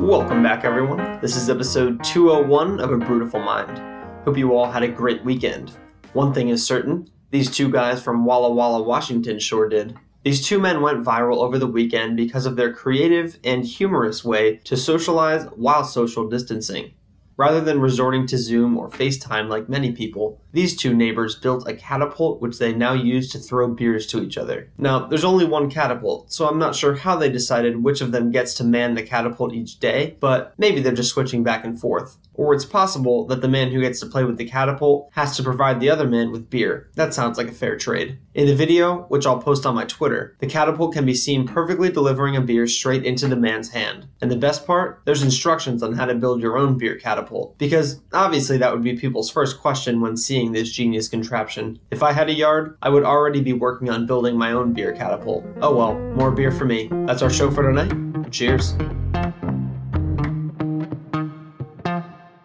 Welcome back, everyone. This is episode 201 of A Brewtiful Mind. Hope you all had a great weekend. One thing is certain these two guys from Walla Walla, Washington sure did. These two men went viral over the weekend because of their creative and humorous way to socialize while social distancing. Rather than resorting to Zoom or FaceTime like many people, these two neighbors built a catapult which they now use to throw beers to each other. Now, there's only one catapult, so I'm not sure how they decided which of them gets to man the catapult each day, but maybe they're just switching back and forth. Or it's possible that the man who gets to play with the catapult has to provide the other man with beer. That sounds like a fair trade. In the video, which I'll post on my Twitter, the catapult can be seen perfectly delivering a beer straight into the man's hand. And the best part, there's instructions on how to build your own beer catapult, because obviously that would be people's first question when seeing this genius contraption. If I had a yard, I would already be working on building my own beer catapult. Oh well, more beer for me. That's our show for tonight. Cheers.